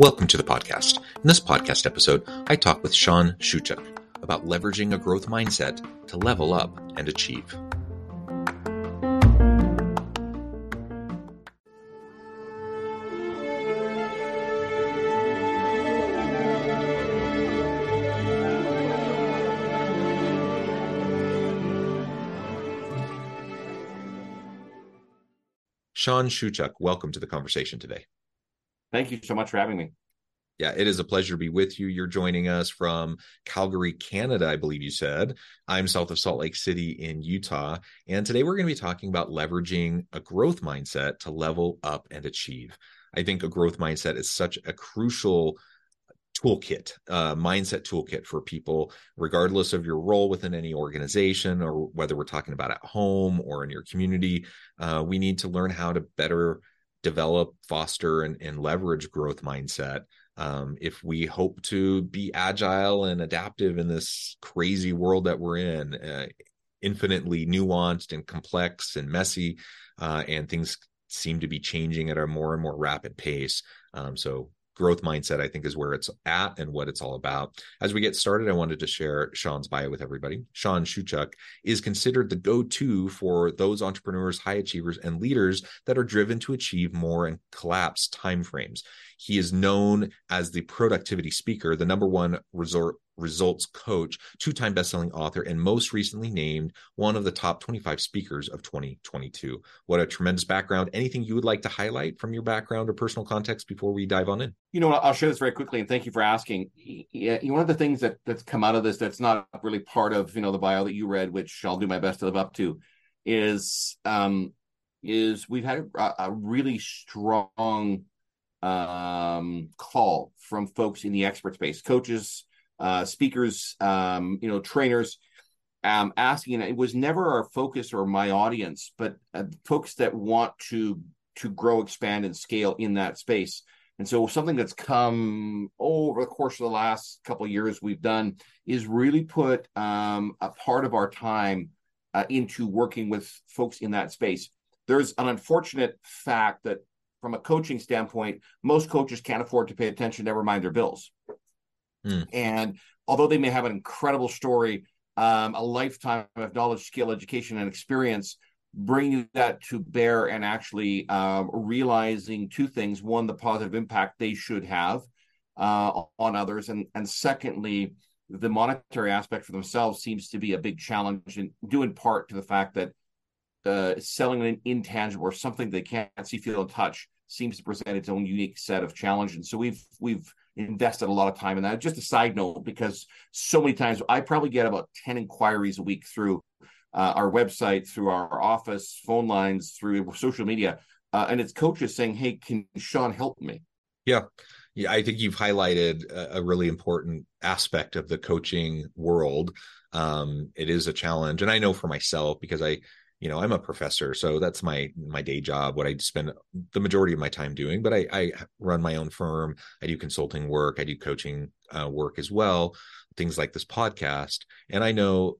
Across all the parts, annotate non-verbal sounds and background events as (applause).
Welcome to the podcast. In this podcast episode, I talk with Shawn Shewchuk about leveraging a growth mindset to level up and achieve. Shawn Shewchuk, welcome to the conversation today. Thank you so much for having me. Yeah, it is a pleasure to be with you. You're joining us from Calgary, Canada, I believe you said. I'm south of Salt Lake City in Utah. And today we're going to be talking about leveraging a growth mindset to level up and achieve. I think a growth mindset is such a crucial toolkit, uh, mindset toolkit for people, regardless of your role within any organization or whether we're talking about at home or in your community. Uh, we need to learn how to better develop, foster, and, and leverage growth mindset. Um, if we hope to be agile and adaptive in this crazy world that we're in, uh, infinitely nuanced and complex and messy, uh, and things seem to be changing at a more and more rapid pace. Um, so growth mindset, I think, is where it's at and what it's all about. As we get started, I wanted to share Shawn's bio with everybody. Shawn Shewchuk is considered the go to for those entrepreneurs, high achievers, and leaders that are driven to achieve more and collapse timeframes. He is known as the productivity speaker, the number one resort results coach, two time bestselling author, and most recently named one of the top 25 speakers of 2022. What a tremendous background. Anything you would like to highlight from your background or personal context before we dive on in? You know, I'll share this very quickly, and thank you for asking. Yeah, one of the things that that's come out of this that's not really part of you know the bio that you read, which I'll do my best to live up to, is um, is we've had a, a really strong um, call from folks in the expert space, coaches, uh, speakers, um, you know, trainers, um, asking. And it was never our focus or my audience, but uh, folks that want to to grow, expand, and scale in that space. And so, something that's come over the course of the last couple of years we've done is really put um, a part of our time uh, into working with folks in that space. There's an unfortunate fact that, from a coaching standpoint, most coaches can't afford to pay attention, never mind their bills. Mm. And although they may have an incredible story, um, a lifetime of knowledge, skill, education, and experience, bringing that to bear and actually uh, realizing two things: one, the positive impact they should have uh, on others, and and secondly, the monetary aspect for themselves seems to be a big challenge, and due in part to the fact that uh, selling an intangible or something they can't see, feel, and touch seems to present its own unique set of challenges. And so we've we've invested a lot of time in that. Just a side note, because so many times I probably get about 10 inquiries a week through uh, our website, through our office, phone lines, through social media. Uh, and it's coaches saying, Hey, can Shawn help me? Yeah. Yeah. I think you've highlighted a, a really important aspect of the coaching world. Um, it is a challenge. And I know for myself, because I, you know i'm a professor so that's my my day job what i spend the majority of my time doing but i i run my own firm i do consulting work i do coaching uh, work as well things like this podcast and i know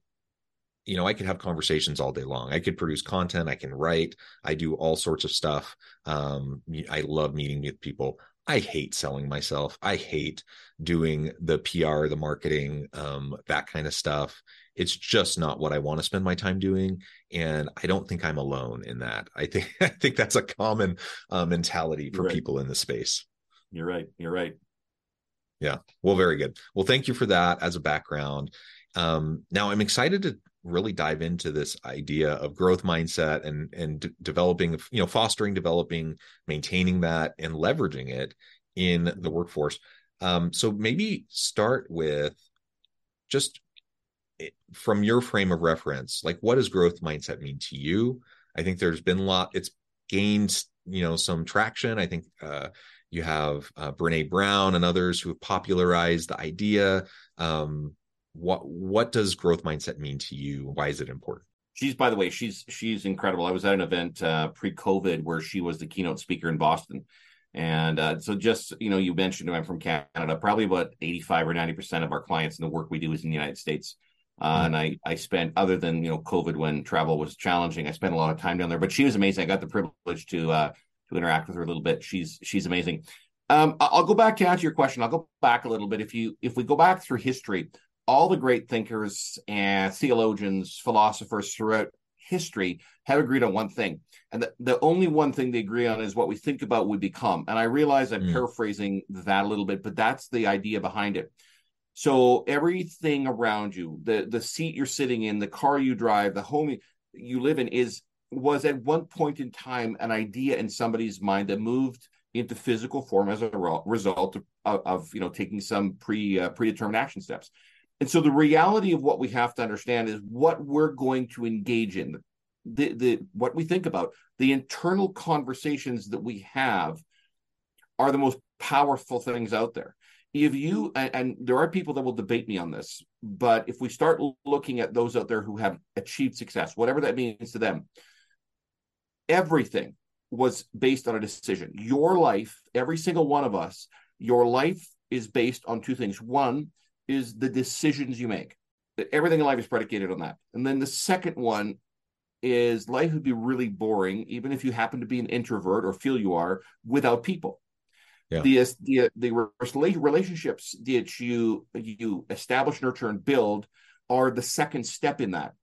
you know i could have conversations all day long i could produce content i can write i do all sorts of stuff um i love meeting with people I hate selling myself. I hate doing the PR, the marketing, um, that kind of stuff it's just not what I want to spend my time doing. And I don't think I'm alone in that. I think (laughs) I think that's a common uh, mentality for right. people in the space. You're right. You're right. Yeah. Well, very good. Well, thank you for that as a background. Um, now I'm excited to really dive into this idea of growth mindset and and d- developing, you know, fostering, developing, maintaining that, and leveraging it in the workforce. Um, so maybe start with just from your frame of reference, like what does growth mindset mean to you? I think there's been a lot, it's gained, you know, some traction. I think uh, you have uh, Brene Brown and others who have popularized the idea. Um, what what does growth mindset mean to you? Why is it important? She's, by the way, she's she's incredible. I was at an event uh, pre-COVID where she was the keynote speaker in Boston, and uh, so just you know, you mentioned I'm from Canada. Probably about 85 or 90 percent of our clients and the work we do is in the United States. Uh, mm-hmm. And I, I spent, other than you know COVID when travel was challenging, I spent a lot of time down there. But she was amazing. I got the privilege to uh, to interact with her a little bit. She's she's amazing. Um, I'll go back to answer your question. I'll go back a little bit. If you if we go back through history, all the great thinkers and theologians, philosophers throughout history have agreed on one thing. And the, the only one thing they agree on is what we think about we become. And I realize I'm mm. paraphrasing that a little bit, but that's the idea behind it. So everything around you, the the seat you're sitting in, the car you drive, the home you live in is was at one point in time an idea in somebody's mind that moved into physical form as a result of, of you know taking some pre uh, predetermined action steps. And so the reality of what we have to understand is what we're going to engage in, the the what we think about, the internal conversations that we have are the most powerful things out there. If you and, and, there are people that will debate me on this but if we start looking at those out there who have achieved success whatever that means to them everything was based on a decision. Your life every single one of us your life is based on two things. One is the decisions you make that everything in life is predicated on that and then the second one is life would be really boring even if you happen to be an introvert or feel you are without people yeah. the the the relationships that you you establish, nurture, and build are the second step in that.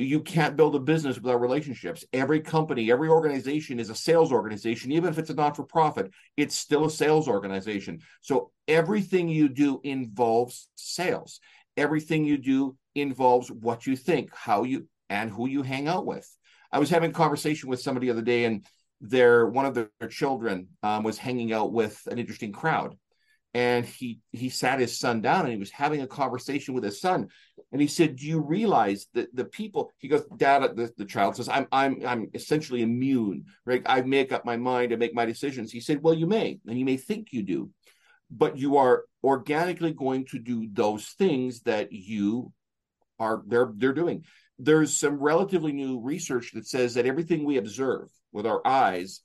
You can't build a business without relationships. Every company, every organization is a sales organization, even if it's a not for profit, it's still a sales organization. So everything you do involves sales. Everything you do involves what you think, how you, and who you hang out with. I was having a conversation with somebody the other day, and their one of their children um, was hanging out with an interesting crowd and he he sat his son down and he was having a conversation with his son and he said do you realize that the people he goes dad the, the child says i'm i'm i'm essentially immune right i make up my mind and make my decisions he said well you may and you may think you do but you are organically going to do those things that you are they're they're doing there's some relatively new research that says that everything we observe with our eyes,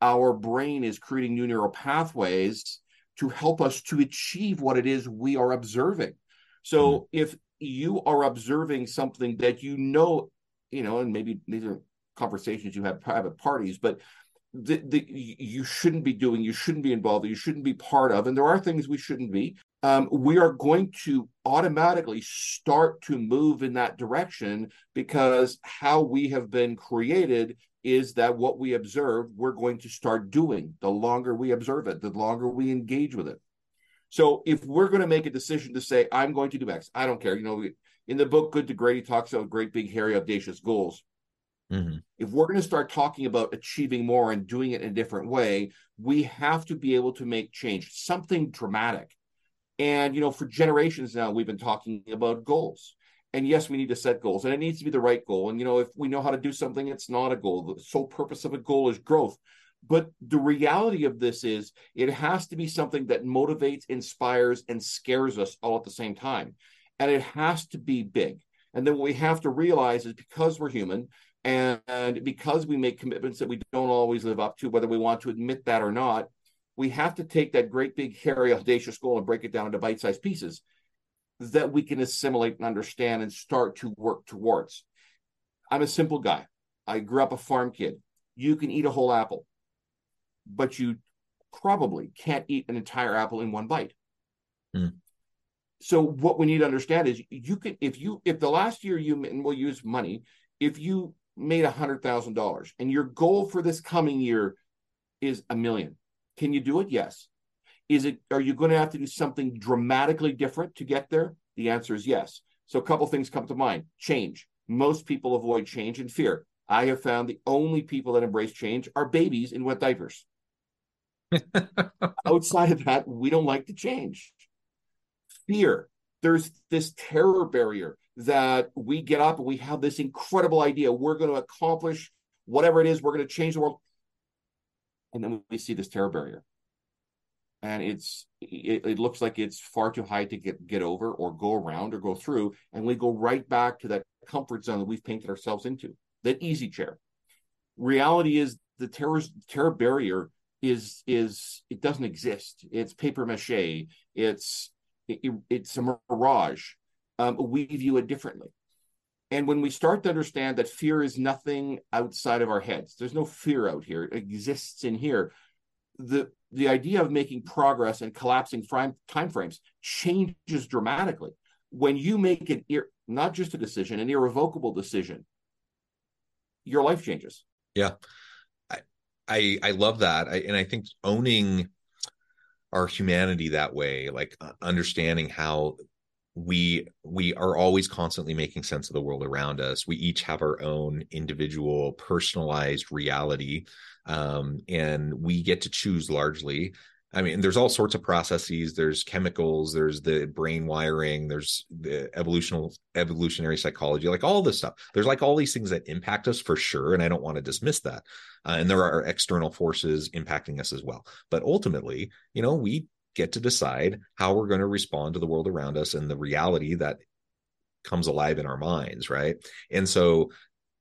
our brain is creating new neural pathways to help us to achieve what it is we are observing. So mm-hmm. if you are observing something that you know, you know, and maybe these are conversations you have private parties, but you shouldn't be doing, you shouldn't be involved, you shouldn't be part of, and there are things we shouldn't be. Um, we are going to automatically start to move in that direction because how we have been created is that what we observe, we're going to start doing. The longer we observe it, the longer we engage with it. So if we're going to make a decision to say, I'm going to do X, I don't care. You know, in the book Good to Great, he talks about great, big, hairy, audacious goals. Mm-hmm. If we're going to start talking about achieving more and doing it in a different way, we have to be able to make change, something dramatic. And, you know, for generations now, we've been talking about goals. And yes, we need to set goals, and it needs to be the right goal. And, you know, if we know how to do something, it's not a goal. The sole purpose of a goal is growth. But the reality of this is it has to be something that motivates, inspires, and scares us all at the same time. And it has to be big. And then what we have to realize is because we're human, and because we make commitments that we don't always live up to, whether we want to admit that or not, we have to take that great big, hairy, audacious goal and break it down into bite sized pieces that we can assimilate and understand and start to work towards. I'm a simple guy. I grew up a farm kid. You can eat a whole apple, but you probably can't eat an entire apple in one bite. Mm. So what we need to understand is you can if you if the last year you and we'll use money if you made a hundred thousand dollars and your goal for this coming year is a million can you do it? Yes. Is it are you going to have to do something dramatically different to get there? The answer is yes. So a couple things come to mind. Change. Most people avoid change and fear. I have found the only people that embrace change are babies in wet diapers (laughs) outside of that we don't like to change fear there's this terror barrier that we get up and we have this incredible idea. We're going to accomplish whatever it is, we're going to change the world. And then we see this terror barrier. And it's it, it looks like it's far too high to get get over or go around or go through. And we go right back to that comfort zone that we've painted ourselves into, that easy chair. Reality is the terror terror barrier is is it doesn't exist. It's paper mache. It's it, it's a mirage. Um, we view it differently. And when we start to understand that fear is nothing outside of our heads, there's no fear out here, it exists in here. The the idea of making progress and collapsing time frames changes dramatically when you make an not just a decision, an irrevocable decision. Your life changes. Yeah, I I, love that, I, and I think owning our humanity that way, like uh, understanding how we we are always constantly making sense of the world around us. We each have our own individual personalized reality um, and we get to choose largely i mean there's all sorts of processes. There's chemicals there's the brain wiring there's the evolutional evolutionary psychology like all this stuff. There's like all these things that impact us for sure and i don't want to dismiss that. Uh, and there are external forces impacting us as well. But ultimately you know we get to decide how we're going to respond to the world around us and the reality that comes alive in our minds right? And so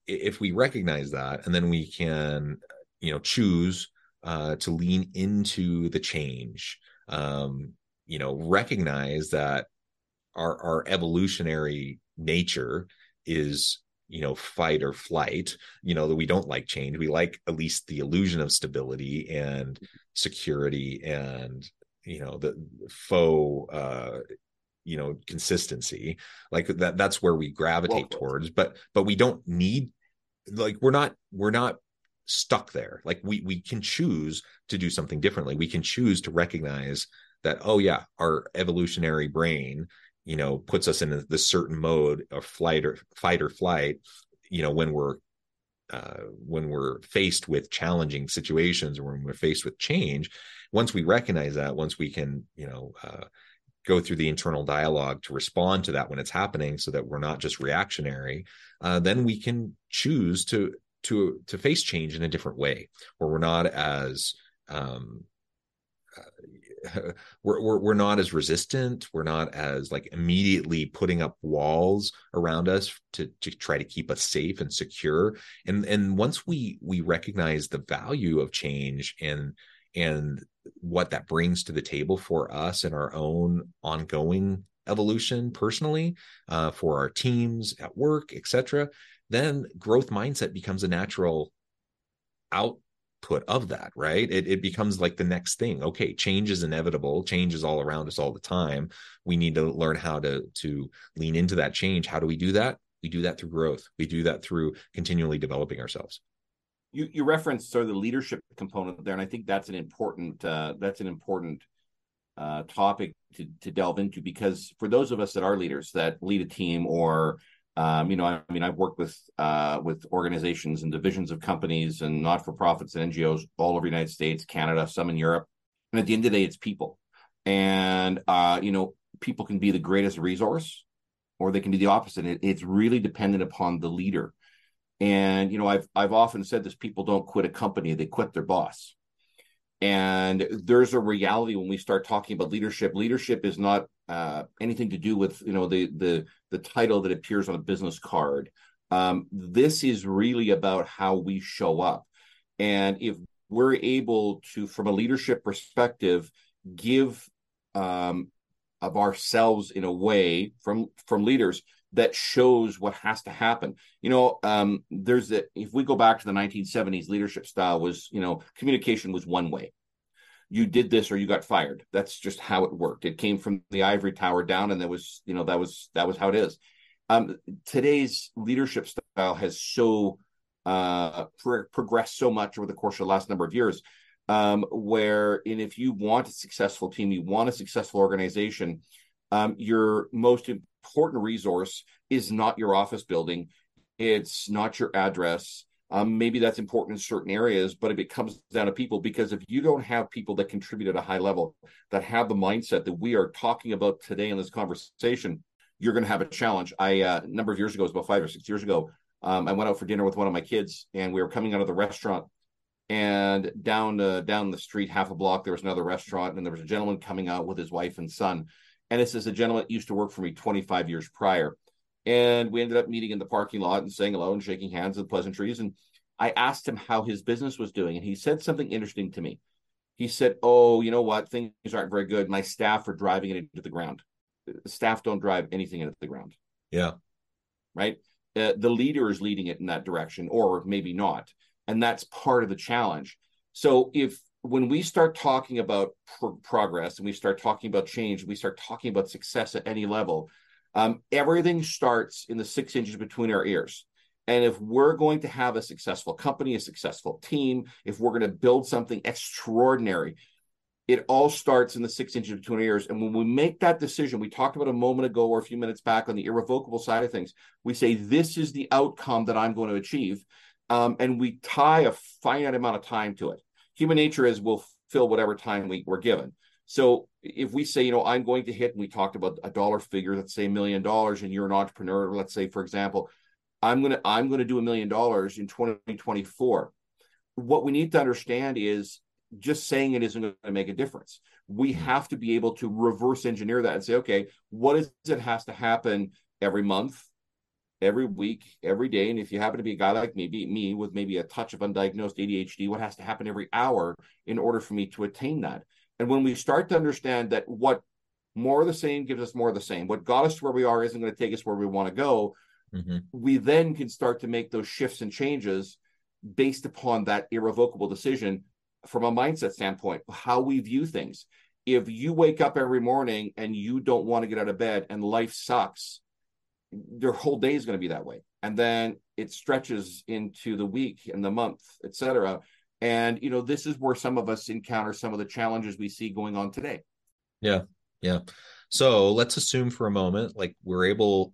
if we recognize that and then we can you know choose uh, to lean into the change um, you know recognize that our our evolutionary nature is you know fight or flight you know that we don't like change. We like at least the illusion of stability and security and you know the faux uh you know consistency. Like that that's where we gravitate well, towards but but we don't need like we're not we're not stuck there. Like we we can choose to do something differently. We can choose to recognize that oh yeah our evolutionary brain you know puts us in this certain mode of flight or fight or flight you know when we're uh, when we're faced with challenging situations or when we're faced with change. Once we recognize that once we can you know uh, go through the internal dialogue to respond to that when it's happening so that we're not just reactionary uh, then we can choose to to to face change in a different way where we're not as um, (laughs) we're, we're we're not as resistant we're not as like immediately putting up walls around us to to try to keep us safe and secure. And and once we we recognize the value of change and and what that brings to the table for us and our own ongoing evolution personally uh, for our teams at work etc then growth mindset becomes a natural output of that right? It, it becomes like the next thing. Okay change is inevitable. Change is all around us all the time. We need to learn how to to lean into that change. How do we do that? We do that through growth. We do that through continually developing ourselves. You you referenced sort of the leadership component there and i think that's an important uh, that's an important uh, topic to, to delve into because for those of us that are leaders that lead a team or um, you know, I, I, mean, I've worked with uh, with organizations and divisions of companies and not for profits and NGOs all over the United States, Canada, some in Europe. And at the end of the day, it's people. And uh, you know, people can be the greatest resource, or they can be the opposite. It, it's really dependent upon the leader. And you know, I've I've often said this: people don't quit a company; they quit their boss. And there's a reality when we start talking about leadership. Leadership is not uh, anything to do with you know the the the title that appears on a business card. Um, this is really about how we show up, and if we're able to, from a leadership perspective, give um, of ourselves in a way from from leaders that shows what has to happen. You know, um, there's that if we go back to the 1970s, leadership style was, you know, communication was one way. You did this or you got fired. That's just how it worked. It came from the ivory tower down, and that was, you know, that was that was how it is. Um, today's leadership style has so uh, pro- progressed so much over the course of the last number of years. Um, where, and if you want a successful team, you want a successful organization, um, your most important resource is not your office building it's not your address um, maybe that's important in certain areas, but if it comes down to people, because if you don't have people that contribute at a high level, that have the mindset that we are talking about today in this conversation, you're going to have a challenge. I uh, a number of years ago, it was about five or six years ago, um, I went out for dinner with one of my kids, and we were coming out of the restaurant, and down uh, down the street, half a block, there was another restaurant, and there was a gentleman coming out with his wife and son, and this is a gentleman that used to work for me 25 years prior and we ended up meeting in the parking lot and saying hello and shaking hands and pleasantries. And I asked him how his business was doing. And he said something interesting to me. He said, Oh, you know what? Things aren't very good. My staff are driving it into the ground. Staff don't drive anything into the ground. Yeah. Right. Uh, the leader is leading it in that direction, or maybe not. And that's part of the challenge. So if when we start talking about pro- progress and we start talking about change, we start talking about success at any level, um, everything starts in the six inches between our ears. And if we're going to have a successful company, a successful team, if we're going to build something extraordinary, it all starts in the six inches between our ears. And when we make that decision, we talked about a moment ago or a few minutes back on the irrevocable side of things, we say, This is the outcome that I'm going to achieve. Um, and we tie a finite amount of time to it. Human nature is we'll fill whatever time we, we're given. So if we say, you know, I'm going to hit, and we talked about a dollar figure, let's say a million dollars, and you're an entrepreneur, let's say, for example, I'm gonna I'm gonna do a million dollars in 2024. What we need to understand is just saying it isn't going to make a difference. We hmm. have to be able to reverse engineer that and say, okay, what is it has to happen every month, every week, every day? And if you happen to be a guy like maybe me with maybe a touch of undiagnosed ADHD, what has to happen every hour in order for me to attain that? And when we start to understand that what more of the same gives us more of the same, what got us to where we are isn't going to take us where we want to go, mm-hmm. we then can start to make those shifts and changes based upon that irrevocable decision from a mindset standpoint, how we view things. If you wake up every morning and you don't want to get out of bed and life sucks, your whole day is going to be that way. And then it stretches into the week and the month, etc. And you know, this is where some of us encounter some of the challenges we see going on today. Yeah. Yeah. So let's assume for a moment, like we're able,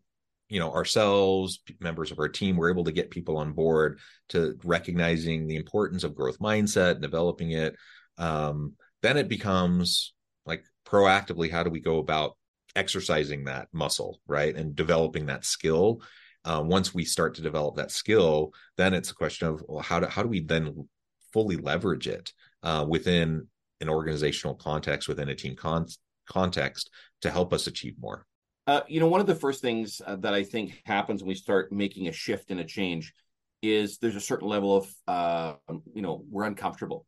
you know, ourselves, members of our team, we're able to get people on board to recognizing the importance of growth mindset, developing it. Um, then it becomes like proactively, how do we go about exercising that muscle, right? And developing that skill. Uh, once we start to develop that skill, then it's a question of well, how do how do we then fully leverage it uh, within an organizational context, within a team con- context to help us achieve more? Uh, you know, one of the first things uh, that I think happens when we start making a shift and a change is there's a certain level of, uh, you know, we're uncomfortable.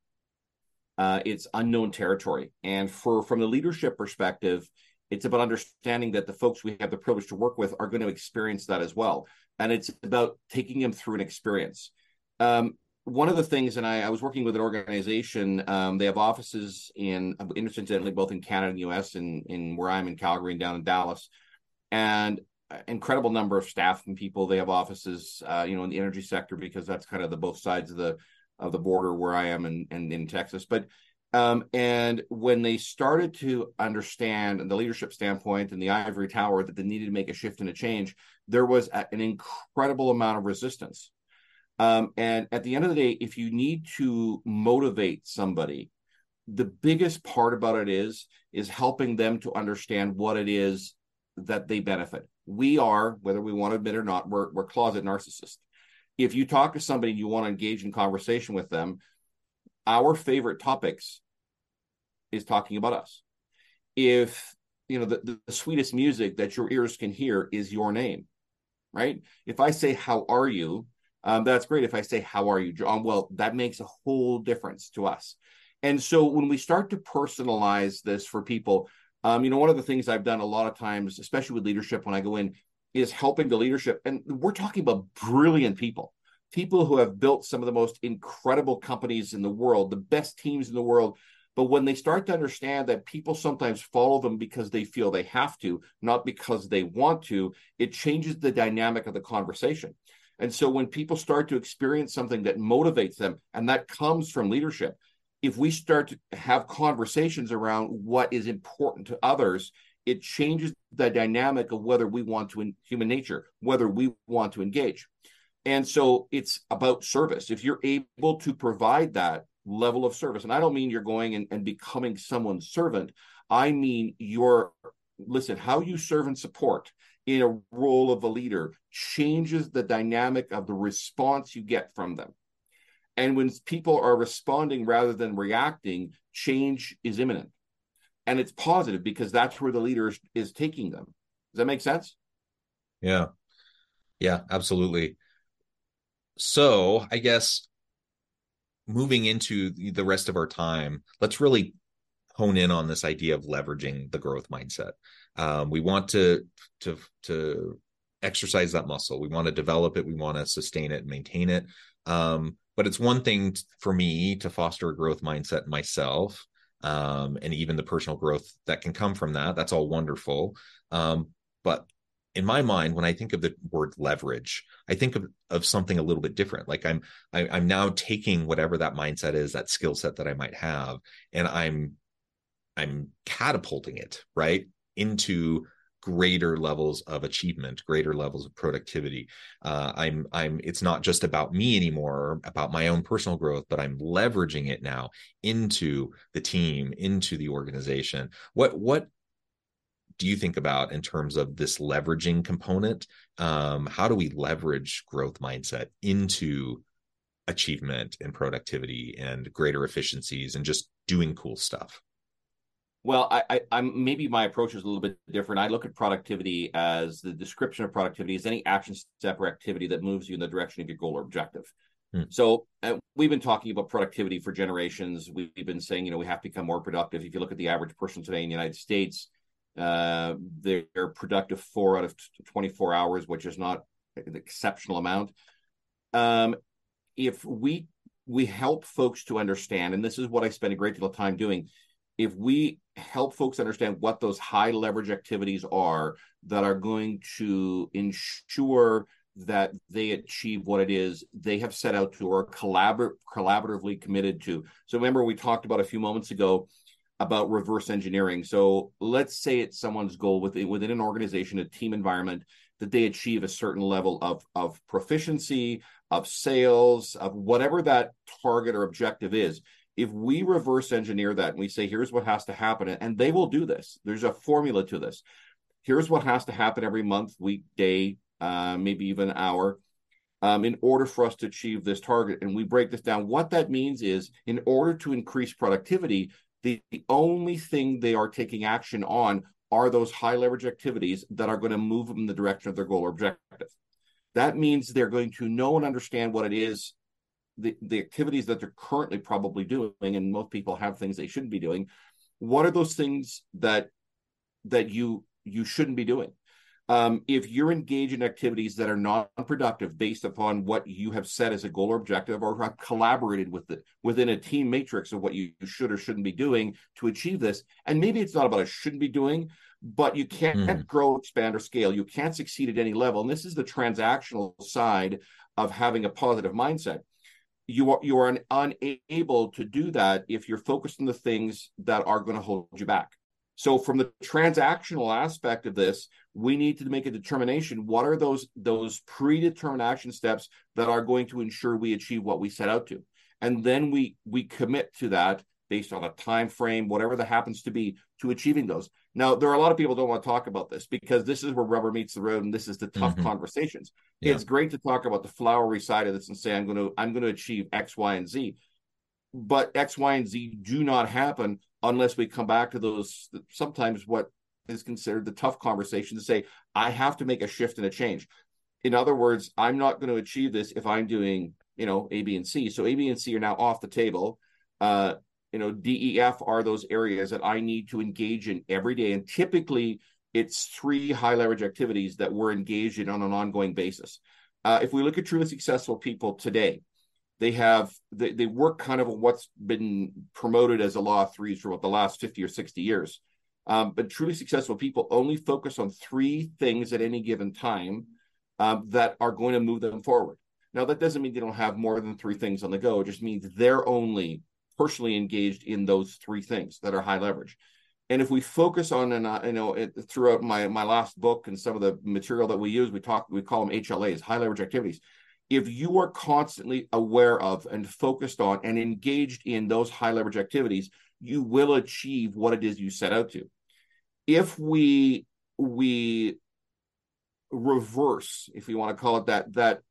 Uh, it's unknown territory, and for from the leadership perspective, it's about understanding that the folks we have the privilege to work with are going to experience that as well, and it's about taking them through an experience. Um, one of the things, and I, I was working with an organization. Um, they have offices in, incidentally, both in Canada and U.S. and in where I'm in Calgary and down in Dallas, and incredible number of staff and people. They have offices, uh, you know, in the energy sector because that's kind of the both sides of the of the border where I am and in, in, in, Texas. But um, and when they started to understand the leadership standpoint and the ivory tower that they needed to make a shift and a change, there was a, an incredible amount of resistance um, and at the end of the day, if you need to motivate somebody, the biggest part about it is is helping them to understand what it is that they benefit. We are, whether we want to admit it or not, we're, we're closet narcissists. If you talk to somebody and you want to engage in conversation with them, our favorite topics is talking about us. If you know the, the sweetest music that your ears can hear is your name, right? If I say, How are you? Um, that's great. If I say, How are you, John? Well, that makes a whole difference to us. And so when we start to personalize this for people, um, you know, one of the things I've done a lot of times, especially with leadership when I go in, is helping the leadership. And we're talking about brilliant people, people who have built some of the most incredible companies in the world, the best teams in the world. But when they start to understand that people sometimes follow them because they feel they have to, not because they want to, it changes the dynamic of the conversation. And so when people start to experience something that motivates them, and that comes from leadership, if we start to have conversations around what is important to others, it changes the dynamic of whether we want to in human nature, whether we want to engage. And so it's about service. If you're able to provide that level of service, and I don't mean you're going and, and becoming someone's servant, I mean you're, listen, how you serve and support in a role of a leader changes the dynamic of the response you get from them. And when people are responding rather than reacting, change is imminent. And it's positive because that's where the leader is, is taking them. Does that make sense? Yeah. Yeah, absolutely. So, I guess moving into the rest of our time, let's really hone in on this idea of leveraging the growth mindset. Um, we want to to to exercise that muscle. We want to develop it. We want to sustain it maintain it. Um, but it's one thing for me to foster a growth mindset myself, um, and even the personal growth that can come from that. That's all wonderful. Um, but in my mind when i think of the word leverage i think of, of something a little bit different like i'm I, am i am now taking whatever that mindset is that skill set that i might have and i'm i'm catapulting it right into greater levels of achievement greater levels of productivity. Uh, i'm i'm it's not just about me anymore about my own personal growth but i'm leveraging it now into the team into the organization. What what do you think about in terms of this leveraging component? Um, how do we leverage growth mindset into achievement and productivity and greater efficiencies and just doing cool stuff well, I, I, am maybe my approach is a little bit different. I look at productivity as the description of productivity is any action step or activity that moves you in the direction of your goal or objective. Hmm. So uh, we've been talking about productivity for generations. We've been saying, you know, we have to become more productive. If you look at the average person today in the United States, uh, they're productive four out of 24 hours, which is not an exceptional amount. Um, if we we help folks to understand, and this is what I spend a great deal of time doing, if we help folks understand what those high leverage activities are that are going to ensure that they achieve what it is they have set out to or collabor- collaboratively committed to. So remember we talked about a few moments ago about reverse engineering. So let's say it's someone's goal within within an organization, a team environment, that they achieve a certain level of of proficiency, of sales, of whatever that target or objective is if we reverse engineer that and we say here's what has to happen and they will do this. There's a formula to this. Here's what has to happen every month week day uh, maybe even hour um, in order for us to achieve this target. And we break this down. What that means is in order to increase productivity the, the only thing they are taking action on are those high leverage activities that are going to move them in the direction of their goal or objective. That means they're going to know and understand what it is the, the activities that they're currently probably doing, and most people have things they shouldn't be doing. What are those things that that you you shouldn't be doing? Um, if you're engaged in activities that are non-productive based upon what you have set as a goal or objective, or have collaborated with it within a team matrix of what you should or shouldn't be doing to achieve this, and maybe it's not about a shouldn't be doing, but you can't mm. grow, expand, or scale. You can't succeed at any level, and this is the transactional side of having a positive mindset you are you are unable to do that if you're focused on the things that are going to hold you back. So from the transactional aspect of this we need to make a determination. What are those those predetermined action steps that are going to ensure we achieve what we set out to? And then we we commit to that based on a time frame whatever that happens to be to achieving those now there are a lot of people don't want to talk about this because this is where rubber meets the road and this is the tough mm-hmm. conversations. Yeah. it's great to talk about the flowery side of this and say i'm going to i'm going to achieve x y and z. But x y and z do not happen unless we come back to those sometimes what is considered the tough conversation to say i have to make a shift and a change. In other words i'm not going to achieve this if i'm doing you know a b and c. So a b and c are now off the table. Uh, you know def are those areas that i need to engage in every day. And typically it's three high leverage activities that we're engaged in on an ongoing basis. Uh, if we look at truly successful people today they have they, they work kind of what's been promoted as a law of threes for the last 50 or 60 years. Um, but truly successful people only focus on three things at any given time um, that are going to move them forward. Now that doesn't mean they don't have more than three things on the go. It just means they're only personally engaged in those three things that are high leverage. And if we focus on, and uh, you know, it, throughout my my last book and some of the material that we use, we talk, we call them HLAs, high leverage activities. if you are constantly aware of and focused on and engaged in those high leverage activities, you will achieve what it is you set out to. If we we reverse, if you want to call it that, that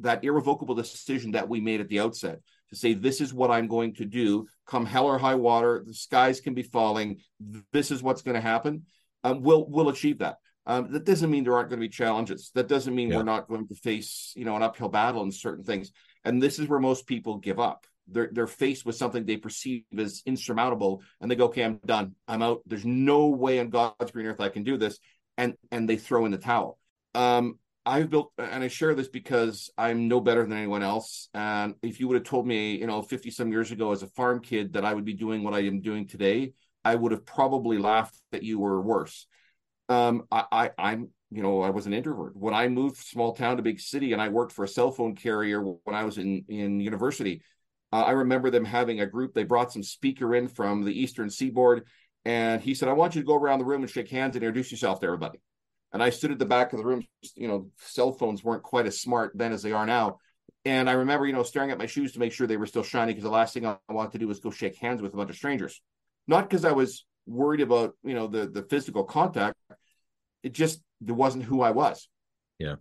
that irrevocable decision that we made at the outset to say this is what I'm going to do, come hell or high water, the skies can be falling, this is what's going to happen. Um, we'll we'll achieve that. Um, that doesn't mean there aren't going to be challenges. That doesn't mean yeah. we're not going to face, you know, an uphill battle in certain things. And this is where most people give up. They're they're faced with something they perceive as insurmountable, and they go, "Okay, I'm done. I'm out. There's no way on God's green earth I can do this," and and they throw in the towel. Um, I've built, and I share this because I'm no better than anyone else. And if you would have told me, you know, 50 some years ago as a farm kid that I would be doing what I am doing today, I would have probably laughed that you were worse um, I, I am you know I was an introvert when I moved small town to big city and I worked for a cell phone carrier when I was in in university. Uh, I remember them having a group. They brought some speaker in from the Eastern Seaboard, and he said, "I want you to go around the room and shake hands and introduce yourself to everybody." And I stood at the back of the room. You know, cell phones weren't quite as smart then as they are now. And I remember, you know, staring at my shoes to make sure they were still shiny because the last thing I wanted to do was go shake hands with a bunch of strangers. Not because I was worried about, you know, the the physical contact, it just it wasn't who I was. Yeah.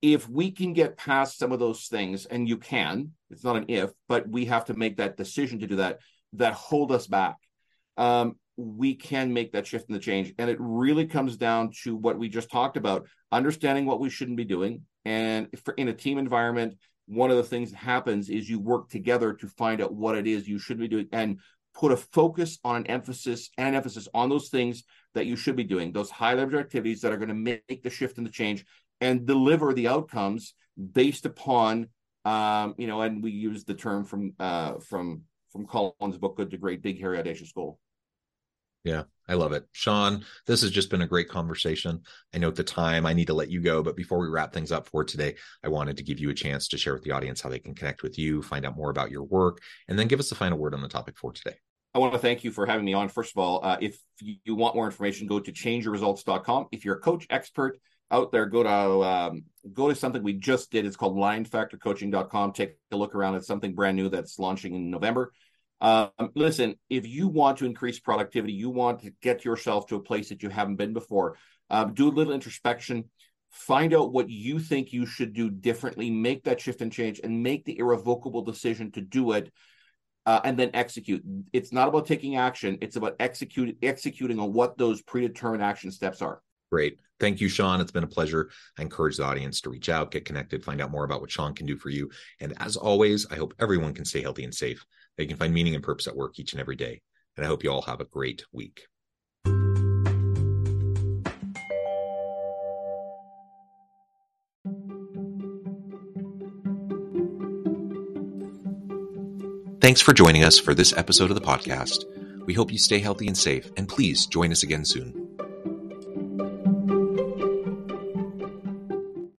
If we can get past some of those things, and you can, it's not an if, but we have to make that decision to do that, that hold us back. Um, we can make that shift in the change. And it really comes down to what we just talked about understanding what we shouldn't be doing. And for, in a team environment, one of the things that happens is you work together to find out what it is you should be doing and put a focus on an emphasis and an emphasis on those things that you should be doing, those high leverage activities that are going to make the shift and the change and deliver the outcomes based upon um, you know, and we use the term from uh from from Collins' book, Good to Great, Big Hairy Audacious Goal. Yeah, I love it. Shawn, this has just been a great conversation. I know at the time I need to let you go, but before we wrap things up for today, I wanted to give you a chance to share with the audience how they can connect with you, find out more about your work, and then give us the final word on the topic for today. I want to thank you for having me on. First of all, uh, if you want more information, go to changeyourresults.com. If you're a coach expert out there, go to um, go to something we just did. It's called linefactorcoaching.com. Take a look around. It's something brand new that's launching in November. Um, listen, if you want to increase productivity, you want to get yourself to a place that you haven't been before, uh, do a little introspection, find out what you think you should do differently, make that shift and change, and make the irrevocable decision to do it uh, and then execute. It's not about taking action; it's about execute executing on what those predetermined action steps are. Great. Thank you, Shawn. It's been a pleasure. I encourage the audience to reach out, get connected, find out more about what Shawn can do for you. And as always, I hope everyone can stay healthy and safe. They can find meaning and purpose at work each and every day. And I hope you all have a great week. Thanks for joining us for this episode of the podcast. We hope you stay healthy and safe, and please join us again soon.